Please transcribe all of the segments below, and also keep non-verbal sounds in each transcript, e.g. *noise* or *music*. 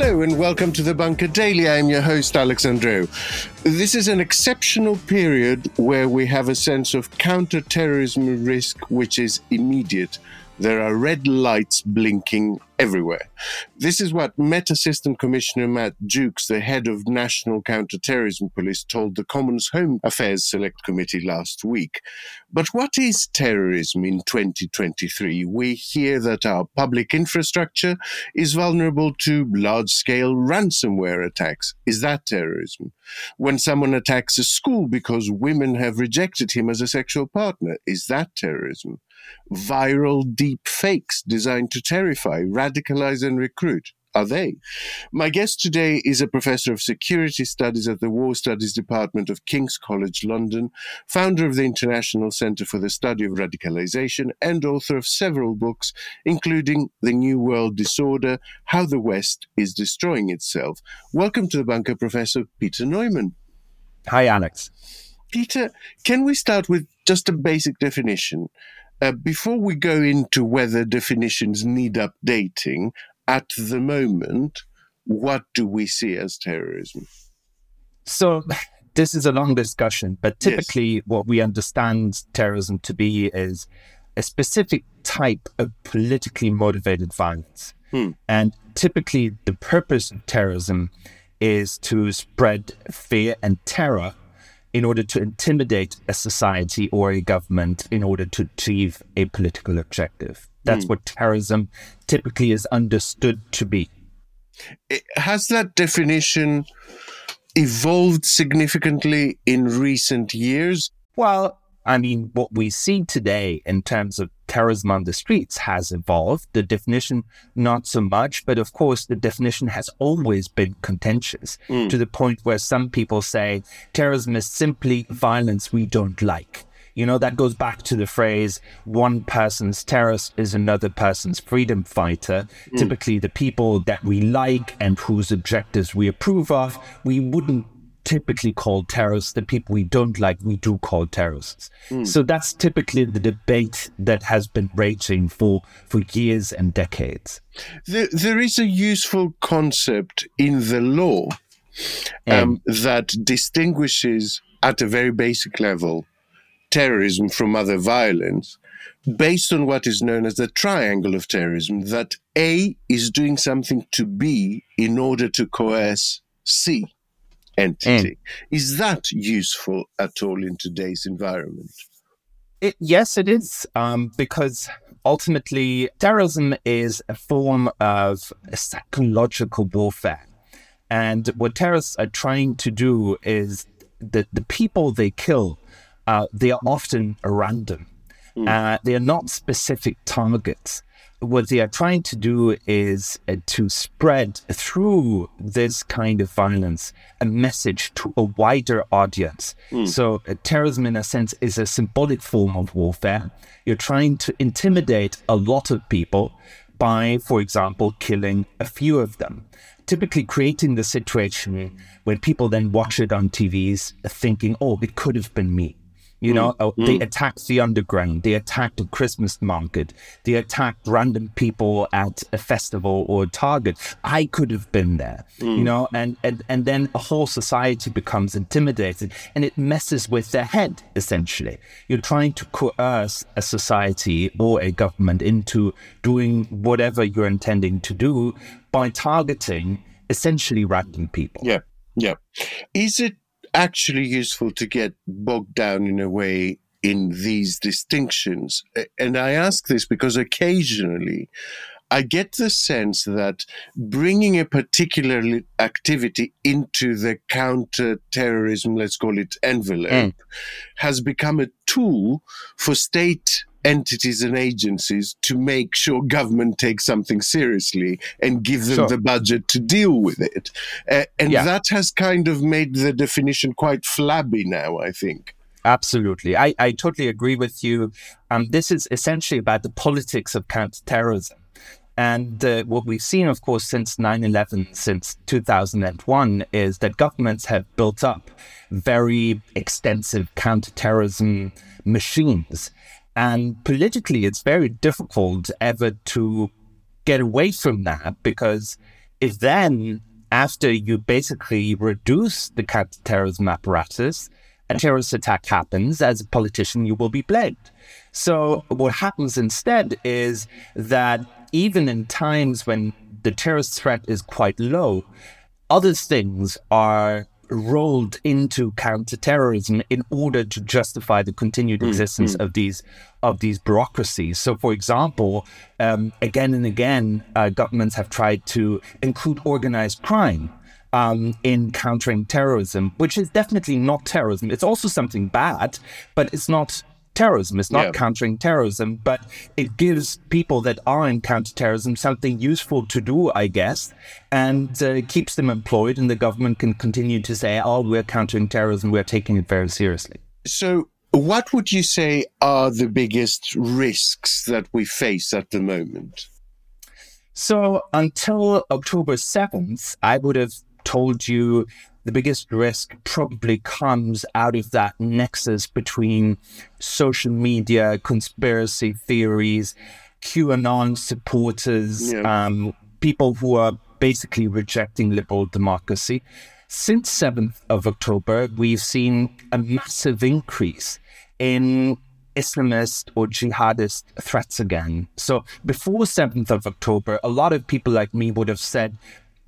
Hello and welcome to the Bunker Daily. I'm your host, Alex Andreou. This is an exceptional period where we have a sense of counter-terrorism risk which is immediate. There are red lights blinking everywhere. This is what Met Assistant Commissioner Matt Jukes, the head of National Counterterrorism Police, told the Commons Home Affairs Select Committee last week. But what is terrorism in 2023? We hear that our public infrastructure is vulnerable to large scale ransomware attacks. Is that terrorism? When someone attacks a school because women have rejected him as a sexual partner, is that terrorism? viral deep fakes designed to terrify, radicalize, and recruit? Are they? My guest today is a professor of security studies at the War Studies Department of King's College London, founder of the International Centre for the Study of Radicalization, and author of several books, including The New World Disorder How the West is Destroying Itself. Welcome to the bunker, Professor Peter Neumann. Hi, Alex. Peter, can we start with just a basic definition? Uh, before we go into whether definitions need updating, at the moment, what do we see as terrorism? So, *laughs* this is a long discussion, but typically, yes. what we understand terrorism to be is a specific type of politically motivated violence. Hmm. And typically, the purpose of terrorism is to spread fear and terror in order to intimidate a society or a government in order to achieve a political objective. That's mm. what terrorism typically is understood to be. Has that definition evolved significantly in recent years? Well, I mean, what we see today in terms of terrorism on the streets has evolved. The definition, not so much, but of course, the definition has always been contentious mm. to the point where some people say terrorism is simply violence we don't like. You know, that goes back to the phrase one person's terrorist is another person's freedom fighter. Mm. Typically, the people that we like and whose objectives we approve of, we wouldn't typically called terrorists, the people we don't like, we do call terrorists. Mm. So that's typically the debate that has been raging for, for years and decades. There, there is a useful concept in the law um, that distinguishes, at a very basic level, terrorism from other violence based on what is known as the triangle of terrorism that A is doing something to B in order to coerce C entity. Mm. Is that useful at all in today's environment? It, yes, it is, um, because ultimately terrorism is a form of psychological warfare. And what terrorists are trying to do is that the people they kill, uh, they are often random. Mm. Uh, they are not specific targets what they are trying to do is uh, to spread through this kind of violence a message to a wider audience. Mm. So, uh, terrorism, in a sense, is a symbolic form of warfare. You're trying to intimidate a lot of people by, for example, killing a few of them. Typically, creating the situation when people then watch it on TVs thinking, oh, it could have been me. You know, mm. they attacked the underground, they attacked a Christmas market, they attacked random people at a festival or a Target. I could have been there, mm. you know, and, and, and then a whole society becomes intimidated and it messes with their head, essentially. You're trying to coerce a society or a government into doing whatever you're intending to do by targeting essentially random people. Yeah. Yeah. Is it actually useful to get bogged down in a way in these distinctions. And I ask this because occasionally I get the sense that bringing a particular activity into the counter-terrorism, let's call it envelope, mm. has become a tool for state entities and agencies to make sure government takes something seriously and give them sure. the budget to deal with it. Uh, and yeah. that has kind of made the definition quite flabby now, I think. Absolutely. I, I totally agree with you. Um, this is essentially about the politics of counterterrorism. And uh, what we've seen, of course, since 9 11, since 2001, is that governments have built up very extensive counterterrorism machines. And politically, it's very difficult ever to get away from that because if then, after you basically reduce the counterterrorism apparatus, a terrorist attack happens, as a politician, you will be blamed. So, what happens instead is that even in times when the terrorist threat is quite low, other things are rolled into counterterrorism in order to justify the continued mm, existence mm. of these of these bureaucracies. So, for example, um, again and again, uh, governments have tried to include organized crime. Um, in countering terrorism, which is definitely not terrorism. It's also something bad, but it's not terrorism. It's not yeah. countering terrorism, but it gives people that are in counterterrorism something useful to do, I guess, and uh, keeps them employed. And the government can continue to say, oh, we're countering terrorism, we're taking it very seriously. So, what would you say are the biggest risks that we face at the moment? So, until October 7th, I would have told you the biggest risk probably comes out of that nexus between social media, conspiracy theories, QAnon supporters, yeah. um, people who are basically rejecting liberal democracy. Since 7th of October, we've seen a massive increase in Islamist or jihadist threats again. So before 7th of October, a lot of people like me would have said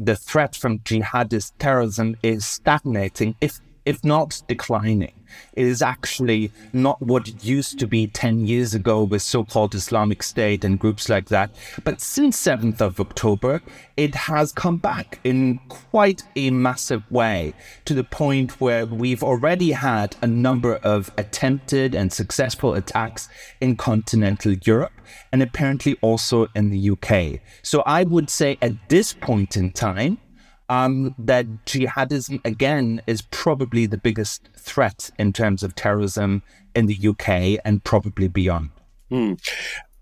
the threat from jihadist terrorism is stagnating, if if not declining. It is actually not what it used to be 10 years ago with so called Islamic State and groups like that. But since 7th of October, it has come back in quite a massive way to the point where we've already had a number of attempted and successful attacks in continental Europe and apparently also in the UK. So I would say at this point in time, um, that jihadism, again, is probably the biggest threat in terms of terrorism in the UK and probably beyond. Hmm.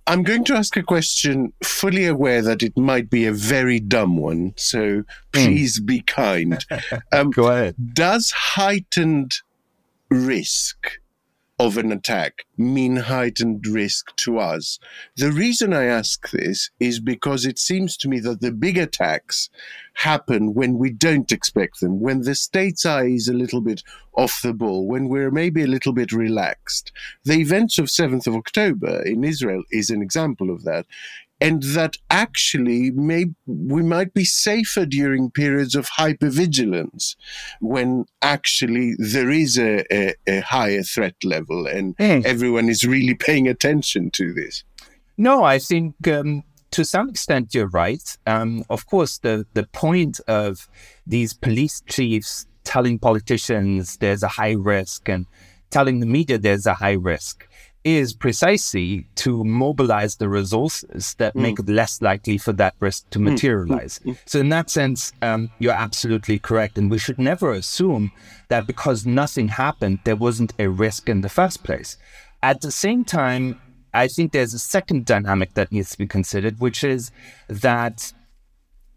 I'm going to ask a question fully aware that it might be a very dumb one, so hmm. please mm. be kind. *laughs* Um, Go ahead. Does heightened risk of an attack mean heightened risk to us? The reason I ask this is because it seems to me that the big attacks happen when we don't expect them, when the state's eye is a little bit off the ball, when we're maybe a little bit relaxed. The events of 7th of October in Israel is an example of that and that actually may we might be safer during periods of hypervigilance when actually there is a, a, a higher threat level and mm. everyone is really paying attention to this. No, I think um, to some extent you're right. Um, of course, the the point of these police chiefs telling politicians there's a high risk and telling the media there's a high risk is precisely to mobilize the resources that mm. make it less likely for that risk to mm. materialize. Mm. So, in that sense, um, you're absolutely correct. And we should never assume that because nothing happened, there wasn't a risk in the first place. At the same time, I think there's a second dynamic that needs to be considered, which is that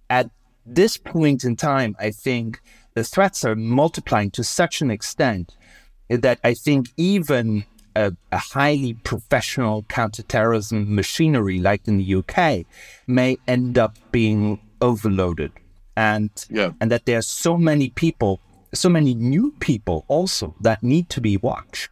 at this point in time, I think the threats are multiplying to such an extent that I think even a, a, highly professional counterterrorism machinery like in the UK may end up being overloaded. And, yeah. and that there are so many people, so many new people also that need to be watched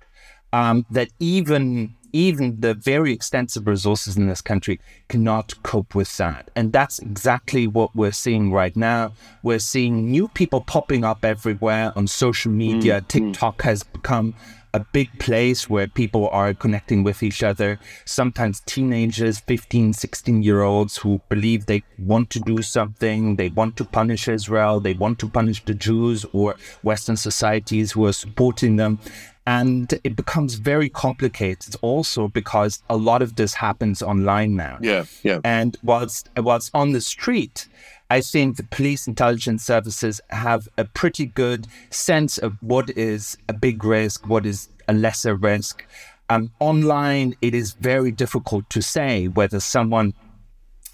um, that even even the very extensive resources in this country cannot cope with that. And that's exactly what we're seeing right now. We're seeing new people popping up everywhere on social media. Mm-hmm. TikTok has become a big place where people are connecting with each other. Sometimes teenagers, 15, 16 year olds who believe they want to do something, they want to punish Israel, they want to punish the Jews or Western societies who are supporting them. And it becomes very complicated also because a lot of this happens online now. Yeah, yeah. And whilst whilst on the street, I think the police intelligence services have a pretty good sense of what is a big risk, what is a lesser risk. Um, online, it is very difficult to say whether someone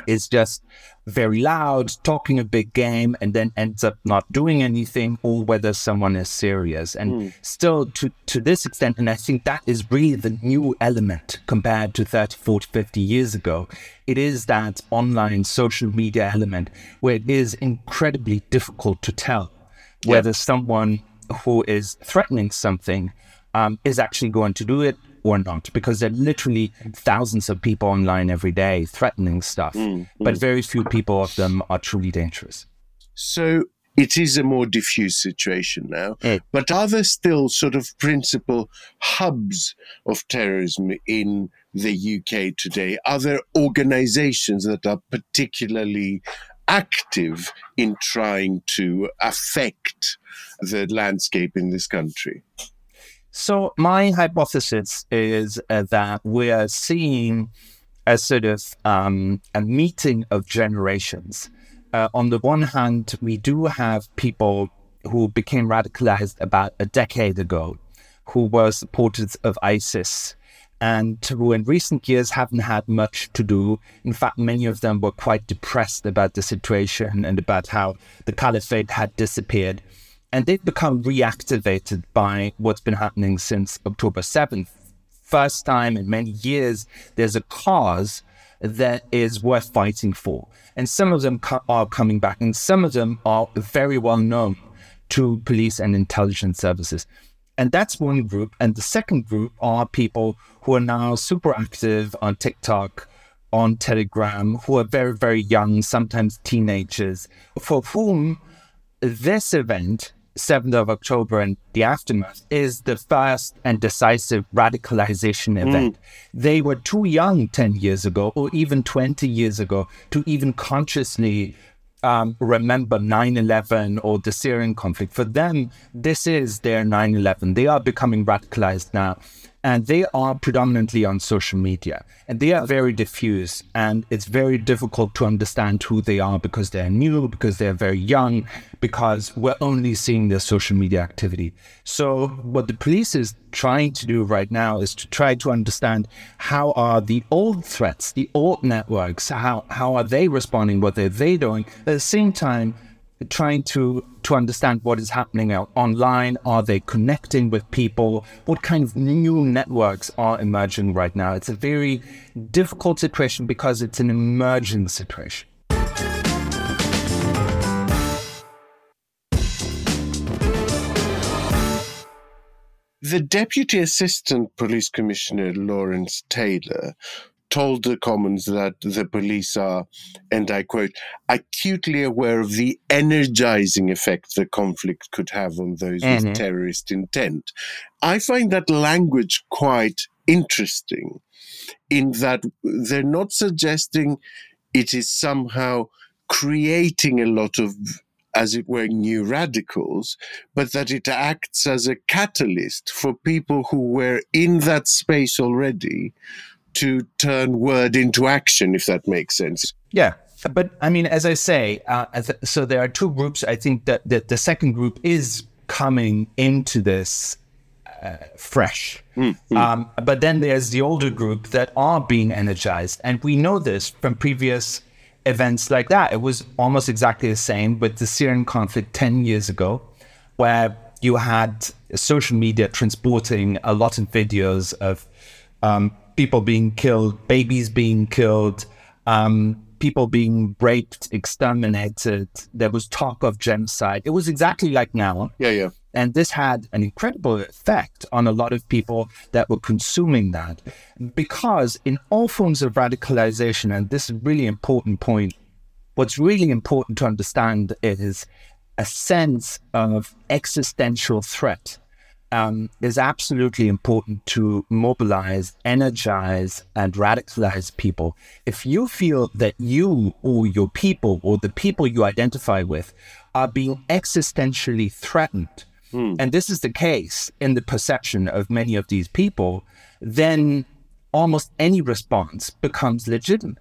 is just very loud, talking a big game, and then ends up not doing anything, or whether someone is serious. And mm. still, to, to this extent, and I think that is really the new element compared to 30, 40, 50 years ago, it is that online social media element where it is incredibly difficult to tell whether someone who is threatening something um, is actually going to do it or not, because there are literally thousands of people online every day threatening stuff, mm, but very few people of them are truly dangerous. So it is a more diffuse situation now. Mm. But are there still sort of principal hubs of terrorism in the UK today? Are there organizations that are particularly active in trying to affect the landscape in this country? So, my hypothesis is uh, that we are seeing a sort of um, a meeting of generations. Uh, on the one hand, we do have people who became radicalized about a decade ago, who were supporters of ISIS, and who in recent years haven't had much to do. In fact, many of them were quite depressed about the situation and about how the caliphate had disappeared and they've become reactivated by what's been happening since October 7th. First time in many years, there's a cause that is worth fighting for. And some of them co- are coming back, and some of them are very well known to police and intelligence services. And that's one group. And the second group are people who are now super active on TikTok, on Telegram, who are very, very young, sometimes teenagers, for whom this event 7th of October and the aftermath is the first and decisive radicalization hmm. event. Mm. They were too young 10 years ago or even 20 years ago to even consciously um, remember 9 11 or the Syrian conflict. For them, this is their 9 11. They are becoming radicalized now and they are predominantly on social media. And they are very diffuse. And it's very difficult to understand who they are because they're new because they're very young because we're only seeing their social media activity. So what the police is trying to do right now is to try to understand how are the old threats the old networks how how are they responding what are they doing? At the same time trying to to understand what is happening out online. Are they connecting with people? What kind of new networks are emerging right now? It's a very difficult situation because it's an emerging situation. The Deputy Assistant Police Commissioner Lawrence Taylor told the Commons that the police are, and I quote, acutely aware of the energizing effect the conflict could have on those mm-hmm. with terrorist intent. I find that language quite interesting in that they're not suggesting it is somehow creating a lot of as it were, new radicals, but that it acts as a catalyst for people who were in that space already to turn word into action, if that makes sense. Yeah. But I mean, as I say, uh, so there are two groups. I think that, that the second group is coming into this uh, fresh. Mm-hmm. Um, but then there's the older group that are being energized. And we know this from previous events like that. It was almost exactly the same with the Syrian conflict 10 years ago, where you had social media transporting a lot of videos of um, people being killed, babies being killed, um, people being raped, exterminated. There was talk of genocide. It was exactly like now. Yeah, yeah. And this had an incredible effect on a lot of people that were consuming that. Because in all forms of radicalization, and this is a really important point, what's really important to understand is a sense of existential threat um, is absolutely important to mobilize, energize, and radicalize people. If you feel that you or your people or the people you identify with are being existentially threatened, mm. and this is the case in the perception of many of these people, then almost any response becomes legitimate.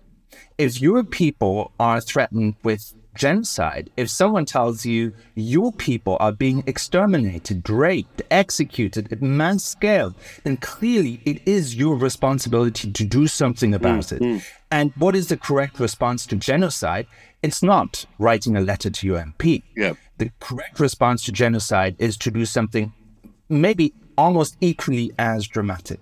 If your people are threatened with genocide. If someone tells you your people are being exterminated, raped, executed at mass scale, then clearly it is your responsibility to do something about mm-hmm. it. And what is the correct response to genocide? It's not writing a letter to your MP. Yeah. The correct response to genocide is to do something maybe almost equally as dramatic.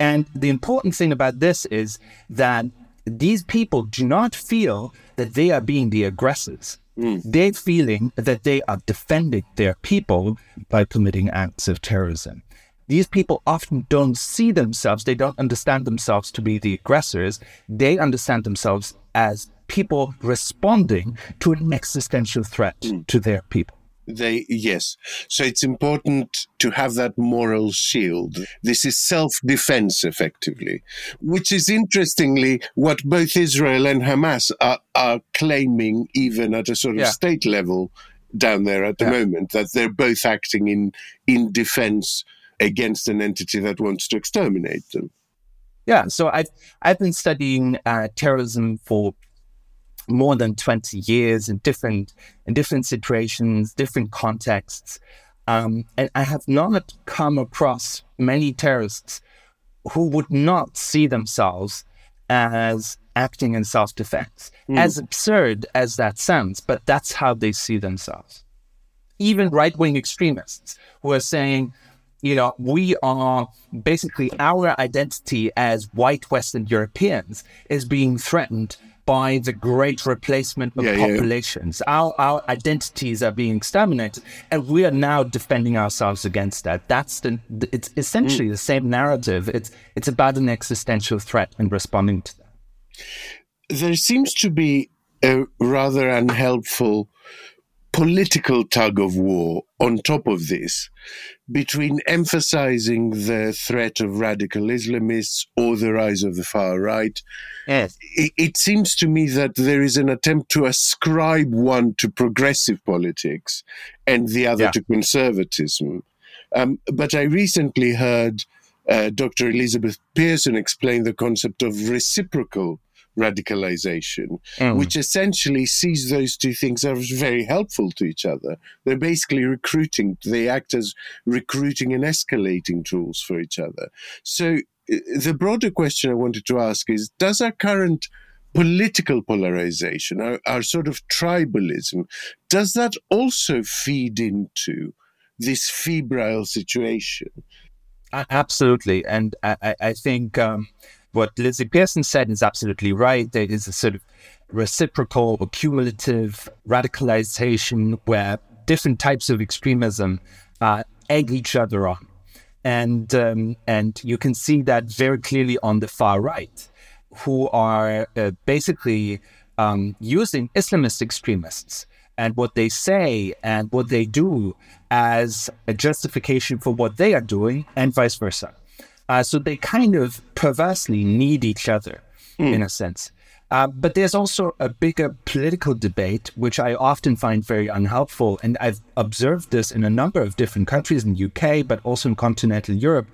And the important thing about this is that these people do not feel that they are being the aggressors. Mm. They're feeling that they are defending their people by committing acts of terrorism. These people often don't see themselves, they don't understand themselves to be the aggressors. They understand themselves as people responding to an existential threat mm. to their people they yes so it's important to have that moral shield this is self-defense effectively which is interestingly what both israel and hamas are, are claiming even at a sort of yeah. state level down there at the yeah. moment that they're both acting in in defense against an entity that wants to exterminate them yeah so i've i've been studying uh, terrorism for more than 20 years in different in different situations, different contexts. Um, and I have not come across many terrorists who would not see themselves as acting in self defense. Mm. As absurd as that sounds, but that's how they see themselves. Even right wing extremists who are saying, you know, we are basically our identity as white Western Europeans is being threatened by the great replacement of yeah, populations. Yeah. Our our identities are being exterminated, and we are now defending ourselves against that. That's the it's essentially mm. the same narrative. It's it's about an existential threat and responding to that. There seems to be a rather unhelpful political tug of war on top of this between emphasizing the threat of radical Islamists or the rise of the far right. Yes. It, it, seems to me that there is an attempt to ascribe one to progressive politics and the other yeah. to conservatism. Um, but I recently heard uh, Dr. Elizabeth Pearson explain the concept of reciprocal radicalization, mm. which essentially sees those two things as very helpful to each other. They're basically recruiting, they act as recruiting and escalating tools for each other. So the broader question I wanted to ask is Does our current political polarization, our, our sort of tribalism, does that also feed into this febrile situation? Absolutely. And I, I think. Um, what Lizzie Pearson said is absolutely right. There is a sort of reciprocal or cumulative radicalization where different types of extremism uh, egg each other on. And, um, and you can see that very clearly on the far right, who are uh, basically um, using Islamist extremists and what they say and what they do as a justification for what they are doing, and vice versa. Uh, so they kind of perversely need each other mm. in a sense. Uh, but there's also a bigger political debate, which I often find very unhelpful. And I've observed this in a number of different countries in the UK, but also in continental Europe,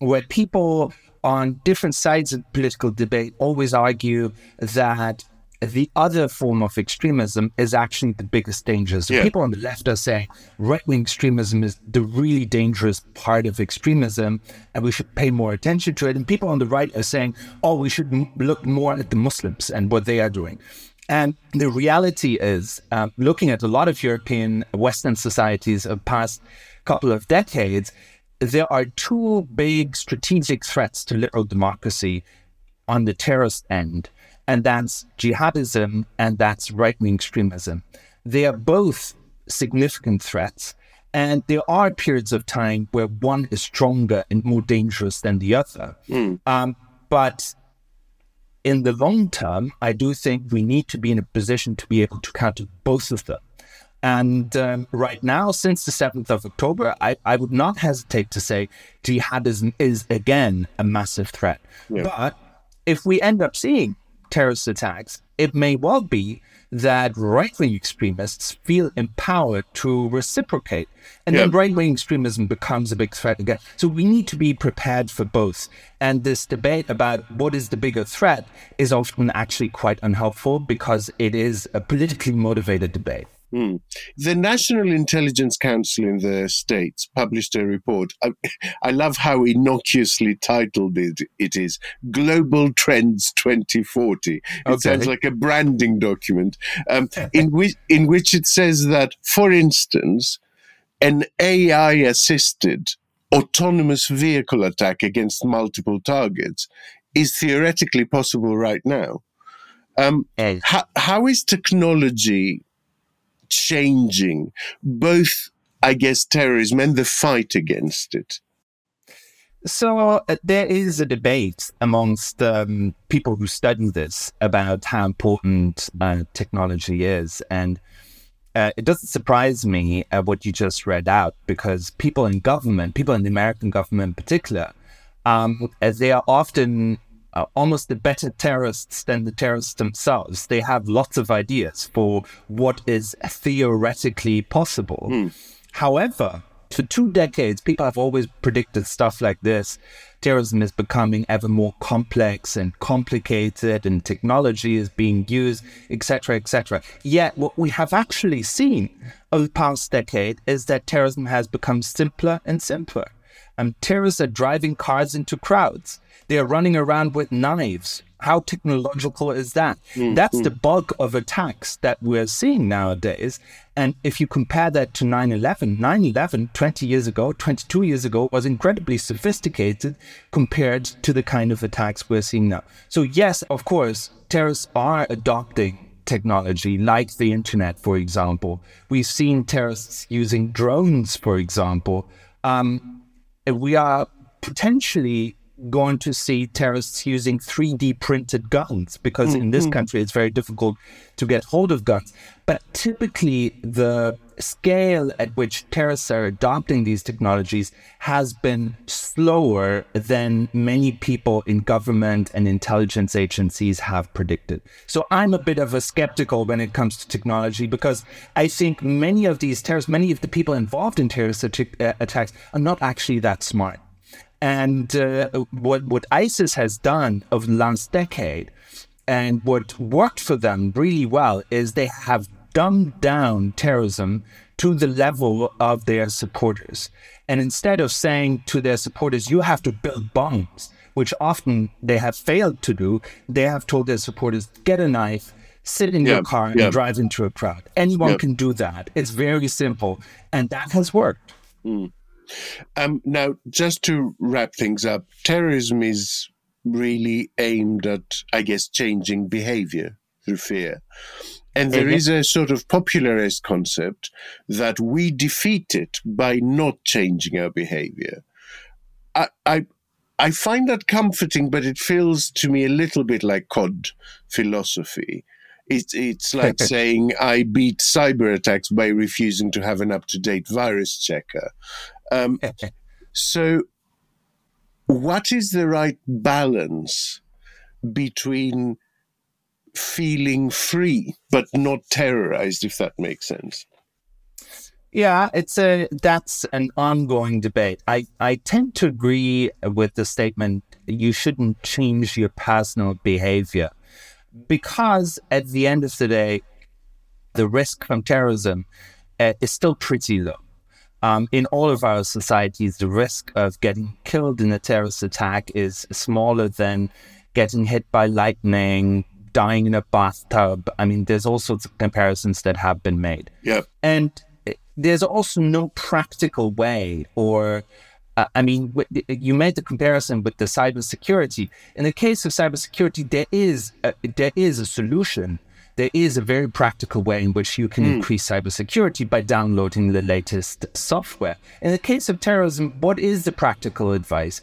where people on different sides of political debate always argue that the other form of extremism is actually the biggest danger. So yeah. people on the left are saying right wing extremism is the really dangerous part of extremism and we should pay more attention to it. And people on the right are saying, oh, we should m- look more at the Muslims and what they are doing. And the reality is, uh, looking at a lot of European Western societies of past couple of decades, there are two big strategic threats to liberal democracy on the terrorist end, and that's jihadism and that's right wing extremism. They are both significant threats. And there are periods of time where one is stronger and more dangerous than the other. Mm. Um, but in the long term, I do think we need to be in a position to be able to counter both of them. And um, right now, since the 7th of October, I, I would not hesitate to say jihadism is again a massive threat. Yeah. But if we end up seeing terrorist attacks, it may well be that right wing extremists feel empowered to reciprocate. And yeah. then right wing extremism becomes a big threat again. So we need to be prepared for both. And this debate about what is the bigger threat is often actually quite unhelpful because it is a politically motivated debate. Hmm. The National Intelligence Council in the States published a report. I, I love how innocuously titled it, it is Global Trends 2040. It okay. sounds like a branding document, um, *laughs* in, which, in which it says that, for instance, an AI assisted autonomous vehicle attack against multiple targets is theoretically possible right now. Um, how, how is technology changing both, I guess, terrorism and the fight against it? So uh, there is a debate amongst um, people who study this about how important uh, technology is, and uh, it doesn't surprise me uh, what you just read out because people in government, people in the American government in particular, um, as they are often uh, almost the better terrorists than the terrorists themselves. They have lots of ideas for what is theoretically possible. Mm. However, for two decades, people have always predicted stuff like this. Terrorism is becoming ever more complex and complicated, and technology is being used, etc., etc. Yet, what we have actually seen over the past decade is that terrorism has become simpler and simpler. And terrorists are driving cars into crowds. They are running around with knives. How technological is that? Mm-hmm. That's the bulk of attacks that we're seeing nowadays. And if you compare that to 9 11, 9 11, 20 years ago, 22 years ago, was incredibly sophisticated compared to the kind of attacks we're seeing now. So, yes, of course, terrorists are adopting technology like the internet, for example. We've seen terrorists using drones, for example. Um, we are potentially going to see terrorists using 3D printed guns because mm-hmm. in this mm-hmm. country it's very difficult to get hold of guns. But typically, the scale at which terrorists are adopting these technologies has been slower than many people in government and intelligence agencies have predicted. So I'm a bit of a skeptical when it comes to technology because I think many of these terrorists, many of the people involved in terrorist uh, attacks are not actually that smart. And uh, what, what ISIS has done over the last decade and what worked for them really well is they have dumbed down terrorism to the level of their supporters. And instead of saying to their supporters, you have to build bombs, which often they have failed to do, they have told their supporters, get a knife, sit in your car and drive into a crowd. Anyone can do that. It's very simple. And that has worked. Mm. Um, now, just to wrap things up, terrorism is really aimed at, I guess, changing behavior through fear. And there mm-hmm. is a sort of popularized concept that we defeat it by not changing our behavior. I, I, I find that comforting, but it feels to me a little bit like COD philosophy. It's it's like *laughs* saying I beat cyber attacks by refusing to have an up to date virus checker. Um, *laughs* so, what is the right balance between feeling free but not terrorized, if that makes sense? Yeah, it's a that's an ongoing debate. I, I tend to agree with the statement you shouldn't change your personal behavior because at the end of the day, the risk from terrorism uh, is still pretty low. Um, in all of our societies, the risk of getting killed in a terrorist attack is smaller than getting hit by lightning, dying in a bathtub. I mean, there's all sorts of comparisons that have been made. Yeah. And there's also no practical way or uh, I mean, you made the comparison with the cybersecurity. In the case of cybersecurity, there is a, there is a solution. There is a very practical way in which you can mm. increase cybersecurity by downloading the latest software. In the case of terrorism, what is the practical advice?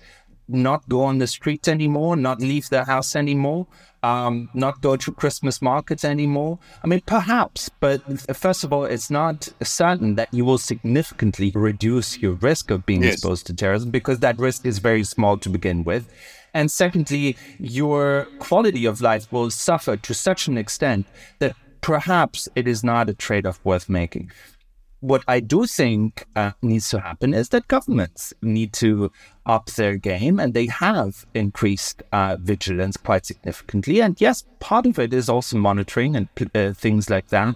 Not go on the streets anymore, not leave the house anymore, um, not go to Christmas markets anymore? I mean, perhaps, but first of all, it's not certain that you will significantly reduce your risk of being yes. exposed to terrorism because that risk is very small to begin with. And secondly, your quality of life will suffer to such an extent that perhaps it is not a trade off worth making what I do think uh, needs to happen is that governments need to up their game, and they have increased uh, vigilance quite significantly. And yes, part of it is also monitoring and uh, things like that.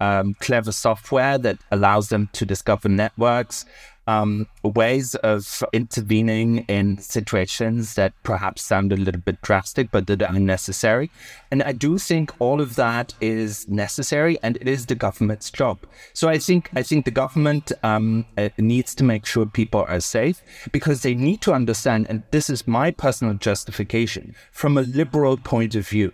Um, clever software that allows them to discover networks, um, ways of intervening in situations that perhaps sound a little bit drastic, but that are necessary. And I do think all of that is necessary, and it is the government's job. So I think I think the government um, uh, needs to make sure people are safe because they need to understand, and this is my personal justification from a liberal point of view.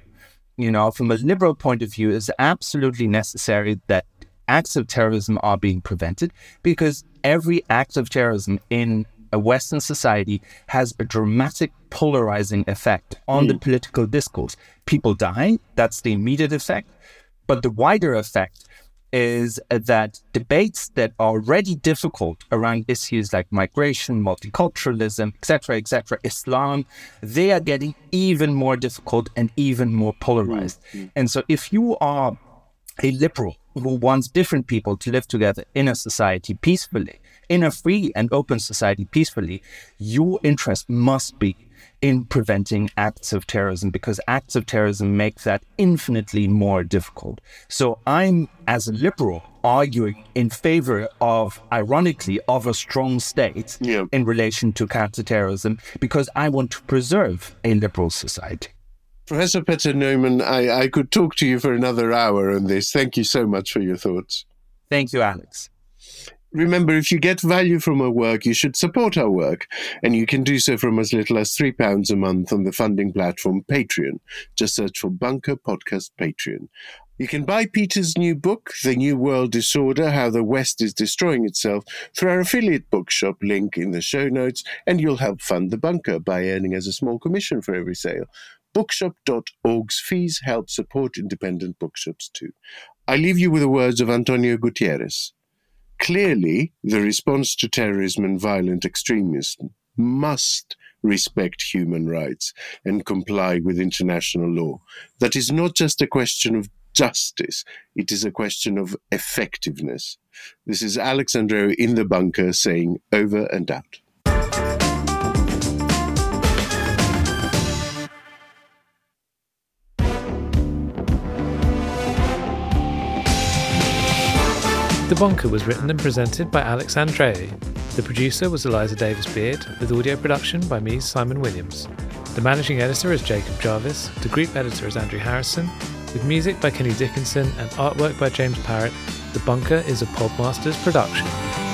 You know, from a liberal point of view, it's absolutely necessary that acts of terrorism are being prevented because every act of terrorism in a Western society has a dramatic polarizing effect on mm. the hmm. political discourse. People die, that's the immediate effect. But the wider effect is that debates that are already difficult around issues like migration, multiculturalism, etc., etc., Islam, they are getting even more difficult and even more polarized. Mm. And so if you are a liberal who wants different people to live together in a society peacefully, in a free and open society peacefully, your interest must be in preventing acts of terrorism because acts of terrorism make that infinitely more difficult. So I'm, as a liberal, arguing in favor of, ironically, of a strong state yeah. in relation to counterterrorism because I want to preserve a liberal society. Professor Peter Neumann, I, I could talk to you for another hour on this. Thank you so much for your thoughts. Thank you, Alex. Remember, if you get value from our work, you should support our work, and you can do so from as little as £3 a month on the funding platform Patreon. Just search for Bunker Podcast Patreon. You can buy Peter's new book, The New World Disorder How the West is Destroying Itself, through our affiliate bookshop link in the show notes, and you'll help fund the bunker by earning us a small commission for every sale. Bookshop.org's fees help support independent bookshops too. I leave you with the words of Antonio Guterres. Clearly, the response to terrorism and violent extremism must respect human rights and comply with international law. That is not just a question of justice, it is a question of effectiveness. This is Alex Andreou in the bunker saying over and out. The Bunker was written and presented by Alex Andreou. The producer was Eliza Davis Beard, with audio production by me, Simon Williams. The managing editor is Jacob Jarvis, the group editor is Andrew Harrison, with music by Kenny Dickinson and artwork by James Parrott. The Bunker is a Podmasters production.